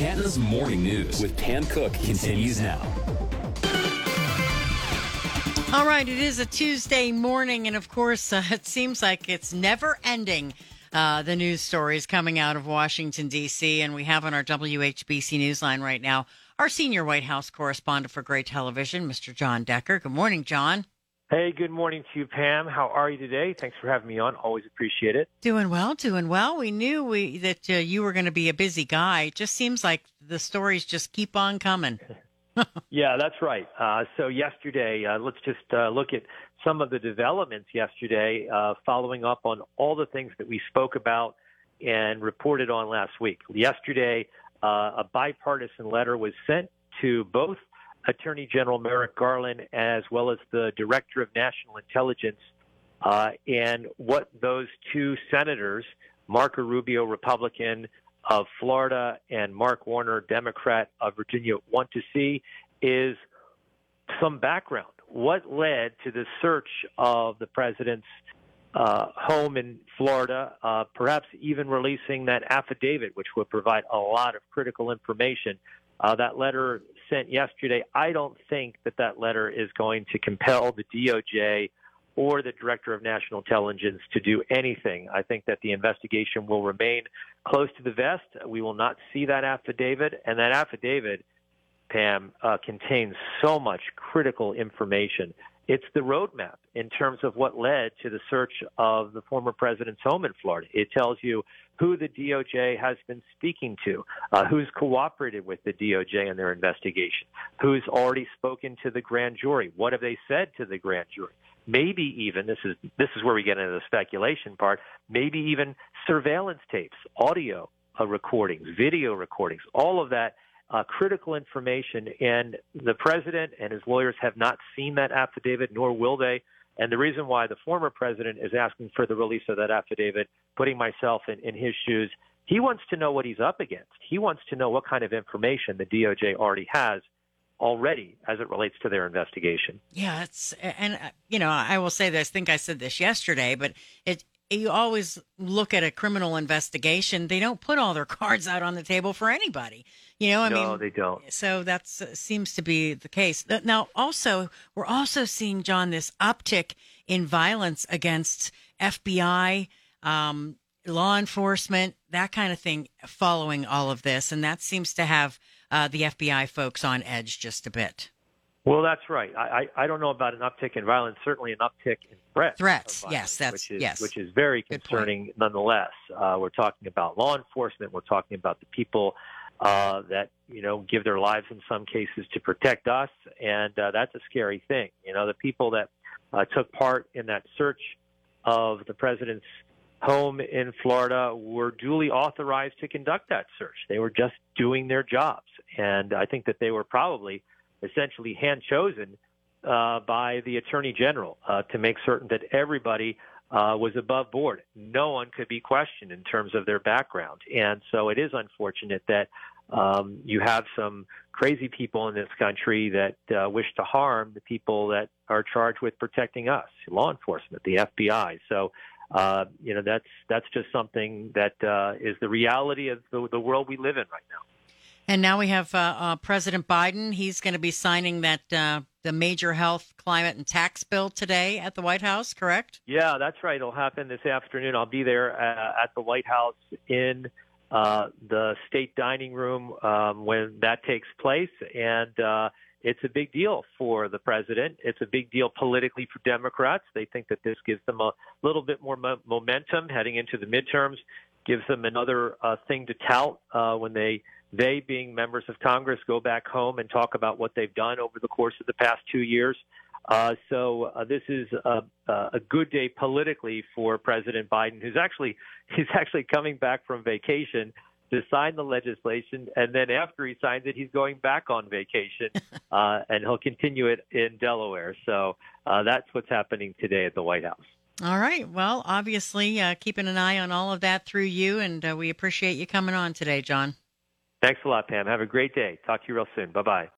Canton's Morning News with Pam Cook continues now. All right, it is a Tuesday morning, and of course, uh, it seems like it's never ending. Uh, the news stories coming out of Washington, D.C., and we have on our WHBC Newsline right now our senior White House correspondent for Gray Television, Mr. John Decker. Good morning, Jon. Hey, good morning to you, Pam. How are you today? Thanks for having me on. Always appreciate it. Doing well, doing well. We knew we that uh, you were going to be a busy guy. It just seems like the stories just keep on coming. yeah, that's right. Uh, so yesterday, uh, let's just uh, look at some of the developments yesterday, uh, following up on all the things that we spoke about and reported on last week. Yesterday, uh, a bipartisan letter was sent to both Attorney General Merrick Garland as well as the Director of National Intelligence. Uh, and what those two senators, Marco Rubio, Republican, of Florida and Mark Warner, Democrat of Virginia, want to see is some background. What led to the search of the president's uh, home in Florida, uh, perhaps even releasing that affidavit, which would provide a lot of critical information. Uh, that letter sent yesterday, I don't think that that letter is going to compel the DOJ or the Director of National Intelligence to do anything. I think that the investigation will remain close to the vest. We will not see that affidavit, and that affidavit, Pam, uh, contains so much critical information. It's the roadmap in terms of what led to the search of the former president's home in Florida. It tells you who the DOJ has been speaking to, uh, who's cooperated with the DOJ in their investigation, who's already spoken to the grand jury, what have they said to the grand jury? Maybe even this is this is where we get into the speculation part maybe even surveillance tapes audio uh, recordings video recordings. All of that uh, critical information. And the president and his lawyers have not seen that affidavit nor will they and the reason why the former president is asking for the release of that affidavit putting myself in, in his shoes he wants to know what he's up against he wants to know what kind of information the doj already has already as it relates to their investigation. Yeah, it's and uh, you know I will say this. I think I said this yesterday, but it you always look at a criminal investigation. They don't put all their cards out on the table for anybody. You know, I no, mean, no, they don't. So that uh, seems to be the case. Now, also, we're also seeing John, this uptick in violence against FBI. Um, law enforcement, that kind of thing, following all of this. And that seems to have uh, the FBI folks on edge just a bit. Well, that's right. I, I, I don't know about an uptick in violence. Certainly, an uptick in threats. Threats, violence, yes, that's which is, yes, which is very concerning. Nonetheless, uh, we're talking about law enforcement. We're talking about the people uh, that you know give their lives in some cases to protect us, and uh, that's a scary thing. You know, the people that uh, took part in that search of the president's home in Florida were duly authorized to conduct that search. They were just doing their jobs. And I think that they were probably essentially hand chosen uh, by the Attorney General uh, to make certain that everybody uh, was above board. No one could be questioned in terms of their background. And so it is unfortunate that um, you have some crazy people in this country that uh, wish to harm the people that are charged with protecting us, law enforcement, the FBI. So uh, you know that's that's just something that uh, is the reality of the, the world we live in right now. And now we have uh, uh President Biden. He's going to be signing that uh, the major health, climate, and tax bill today at the White House. Correct? Yeah, that's right. It'll happen this afternoon. I'll be there uh, at the White House in the state dining room um, when that takes place, and it's a big deal for the president. It's a big deal politically for Democrats. They think that this gives them a little bit more mo- momentum heading into the midterms, gives them another uh, thing to tout uh, when they they being members of Congress go back home and talk about what they've done over the course of the past two years. Uh, so uh, this is a, a good day politically for President Biden, who's actually he's actually coming back from vacation to sign the legislation, and then after he signs it, he's going back on vacation, uh, and he'll continue it in Delaware. So uh, that's what's happening today at the White House. All right. Well, obviously, uh, keeping an eye on all of that through you, and uh, we appreciate you coming on today, Jon. Thanks a lot, Pam. Have a great day. Talk to you real soon. Bye bye.